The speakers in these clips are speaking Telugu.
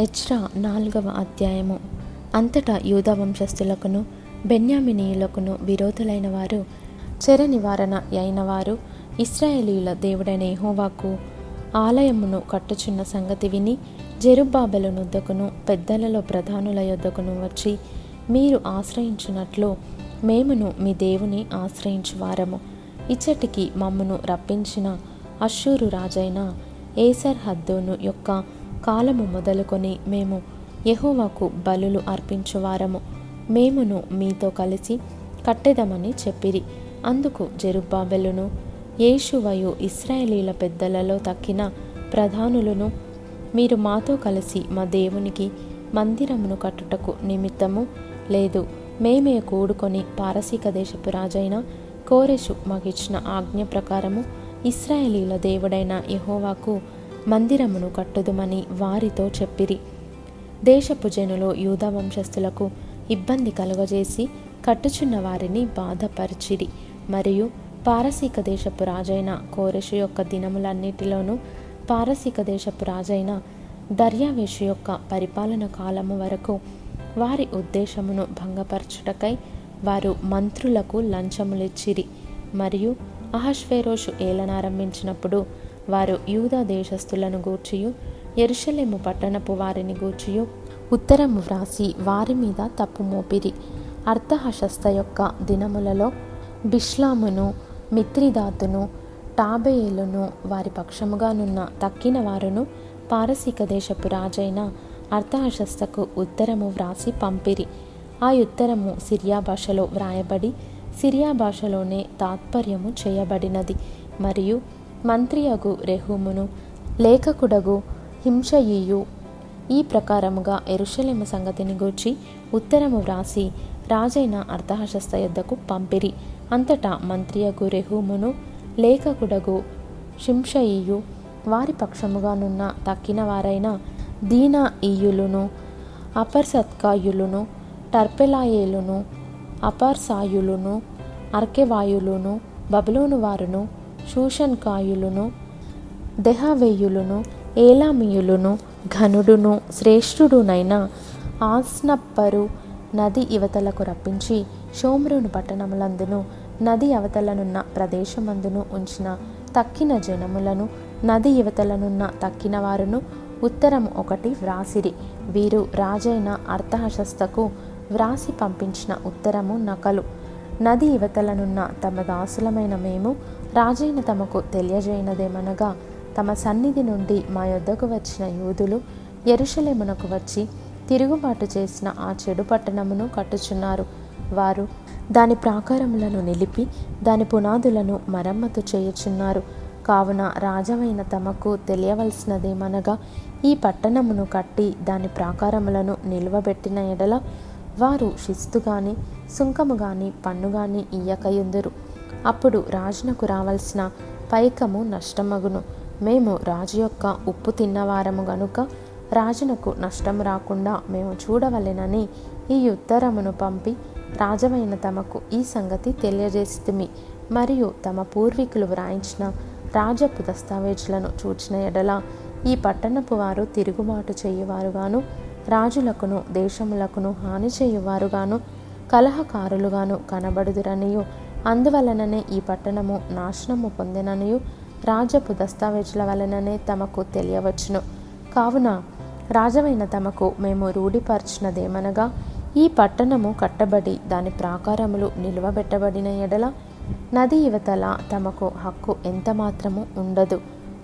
ఎచ్రా నాలుగవ అధ్యాయము. అంతటా యూదా వంశస్థులకును బెన్యామినీయులకును విరోధులైన వారు చెర నివారణ అయిన వారు ఇస్రాయేలీల దేవుడైన యెహోవాకు ఆలయమును కట్టుచున్న సంగతి విని జెరుబాబెల నొద్దకును పెద్దలలో ప్రధానుల యొద్దకును వచ్చి మీరు ఆశ్రయించినట్లు మేమును మీ దేవుని ఆశ్రయించువారము. ఇచ్చటికి మమ్మును రప్పించిన అశ్షూరు రాజైన ఏసర్ హద్దోను యొక్క కాలము మొదలుకొని మేము యహోవాకు బలులు అర్పించువారము. మేమును మీతో కలిసి కట్టెదమని చెప్పిరి. అందుకు జెరుబ్బాబెలును యేషువయు ఇస్రాయేలీల పెద్దలలో తక్కిన ప్రధానులను మీరు మాతో కలిసి మా దేవునికి మందిరమును కట్టుటకు నిమిత్తము లేదు. మేమే కూడుకొని పారసీక దేశపు రాజైన కోరెషు మాకిచ్చిన ఆజ్ఞ ప్రకారము ఇస్రాయేలీల దేవుడైన యహోవాకు మందిరమును కట్టుదుమని వారితో చెప్పిరి. దేశపు జనులు యూదా వంశస్థులకు ఇబ్బంది కలుగజేసి కట్టుచున్న వారిని బాధపరిచిరి. మరియు పారసీక దేశపు రాజైన కోరెషు యొక్క దినములన్నిటిలోనూ పారసీక దేశపు రాజైన దర్యావేషు యొక్క పరిపాలన కాలము వరకు వారి ఉద్దేశమును భంగపరచుటకై వారు మంత్రులకు లంచములిచ్చిరి. మరియు అహశ్వేరోషు ఏలనారంభించినప్పుడు వారు యూదా దేశస్థులను గూర్చియు ఎరుషలేము పట్టణపు వారిని గూర్చియు ఉత్తరము వ్రాసి వారి మీద తప్పు మోపిరి. అర్థహశస్త యొక్క దినములలో బిష్లామును మిత్రిదాతును టాబేయులను వారి పక్షముగానున్న తక్కిన వారును పారసీక దేశపు రాజైన అర్థహశస్తకు ఉత్తరము వ్రాసి పంపిరి. ఆ ఉత్తరము సిరియా భాషలో వ్రాయబడి సిరియా భాషలోనే తాత్పర్యము చేయబడినది. మరియు మంత్రియగు రెహూమును లేఖకుడగు హింషయీయు ఈ ప్రకారముగా ఎరుషలేము సంగతిని గూర్చి ఉత్తరము వ్రాసి రాజైన అర్ధహశస్త యొద్దకు పంపిరి. అంతటా మంత్రియగు రెహూమును లేఖకుడగు షింషయియు వారి పక్షముగానున్న తక్కిన వారైన దీన ఈయులును అపర్సత్కాయులును టర్పెలాయేలును అపర్సాయులును అర్కెవాయులును బబులోను వారును శూషన్కాయులను దెహవేయులును ఏలామియులును ఘనుడును శ్రేష్ఠుడునైన ఆస్నప్పరు నది యువతలకు రప్పించి షోమ్రోను పట్టణములందును నది అవతలనున్న ప్రదేశమందును ఉంచిన తక్కిన జనములను నది యువతలనున్న తక్కిన వారును ఉత్తరం ఒకటి వ్రాసిరి. వీరు రాజైన అర్థహశస్తకు వ్రాసి పంపించిన ఉత్తరము నకలు. నది యువతలనున్న తమ దాసులమైన మేము రాజైన తమకు తెలియజేయనదేమనగా తమ సన్నిధి నుండి మా యొద్దకు వచ్చిన యూదులు ఎరుషలేమునకు వచ్చి తిరుగుబాటు చేసిన ఆ చెడు పట్టణమును కట్టుచున్నారు. వారు దాని ప్రాకారములను నిలిపి దాని పునాదులను మరమ్మతు చేయుచున్నారు. కావున రాజవైన తమకు తెలియవలసినదేమనగా ఈ పట్టణమును కట్టి దాని ప్రాకారములను నిలువబెట్టిన ఎడల వారు శిస్తు గాని సుంకము గాని పన్ను గాని ఇయ్యకయుందురు. అప్పుడు రాజునకు రావలసిన పైకము నష్టమగును. మేము రాజు యొక్క ఉప్పు తిన్నవారము గనుక రాజునకు నష్టం రాకుండా మేము చూడవలెనని ఈ ఉత్తరమును పంపి రాజవైన తమకు ఈ సంగతి తెలియజేస్తుంది మరియు తమ పూర్వీకులు వ్రాయించిన రాజపు దస్తావేజులను చూచిన ఎడల ఈ పట్టణపు వారు తిరుగుబాటు చేయువారుగాను రాజులకును దేశములకును హాని చేయువారుగాను కలహకారులుగాను కనబడుదురనియు అందువలననే ఈ పట్టణము నాశనము పొందిననియు. రాజపు దస్తావేజుల వలననే తమకు తెలియవచ్చును. కావున రాజవైన తమకు మేము రూఢిపరచినదేమనగా ఈ పట్టణము కట్టబడి దాని ప్రాకారములు నిలువబెట్టబడిన ఎడల నది యువతల తమకు హక్కు ఎంత మాత్రము ఉండదు.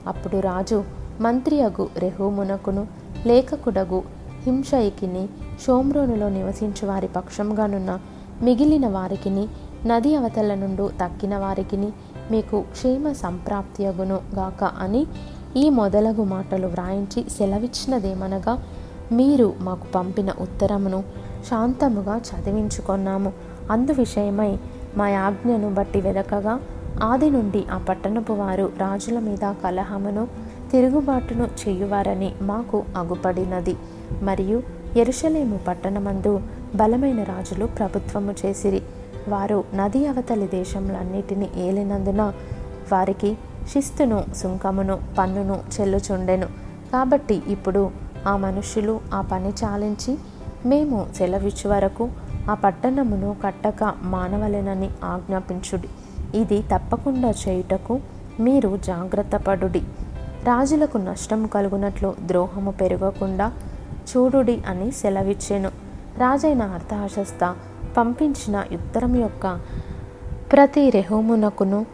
అప్పుడు రాజు మంత్రియగు రెహూమునకును లేఖకుడగు హింషయికిని షోమ్రోనులో నివసించు వారి పక్షంగానున్న మిగిలిన వారికిని నది అవతల నుండి తక్కిన వారికిని మీకు క్షేమ సంప్రాప్తియగును గాక అని ఈ మొదలగు మాటలు వ్రాయించి సెలవిచ్చినదేమనగా మీరు మాకు పంపిన ఉత్తరమును శాంతముగా చదివించుకొన్నాము. అందు విషయమై మా ఆజ్ఞను బట్టి వెదకగా ఆది నుండి ఆ పట్టణపు వారు రాజుల మీద కలహమును తిరుగుబాటును చేయువారని మాకు అగుపడినది. మరియు ఎరుషలేము పట్టణమందు బలమైన రాజులు ప్రభుత్వము చేసిరి. వారు నది అవతలి దేశములన్నిటినీ ఏలినందున వారికి శిస్తును సుంకమును పన్నును చెల్లుచుండెను. కాబట్టి ఇప్పుడు ఆ మనుషులు ఆ పని చాలించి మేము సెలవిచ్చు వరకు ఆ పట్టణమును కట్టక మానవలెనని ఆజ్ఞాపించుడి. ఇది తప్పకుండా చేయుటకు మీరు జాగ్రత్త పడుడి. రాజులకు నష్టం కలుగునట్లు ద్రోహము పెరగకుండా చూడుడి అని సెలవిచ్చాను. రాజైన అర్థహశస్త పంపించిన ఉత్తరం యొక్క ప్రతి రెహోమునకును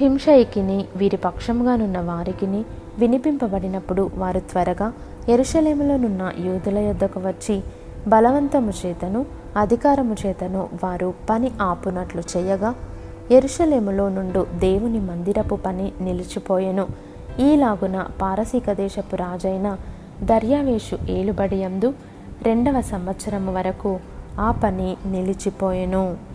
హింషయికిని వీరి పక్షముగానున్న వారికిని వినిపింపబడినప్పుడు వారు త్వరగా ఎరుషలేములోనున్న యూదుల యొద్దకు వచ్చి బలవంతము చేతను అధికారము చేతను వారు పని ఆపునట్లు చేయగా ఎరుషలేములో నుండు దేవుని మందిరపు పని నిలిచిపోయెను. ఈలాగున పారసీక దేశపు రాజైన దర్యావేషు ఏలుబడియందు రెండవ సంవత్సరము వరకు ఆ పని నిలిచిపోయెను.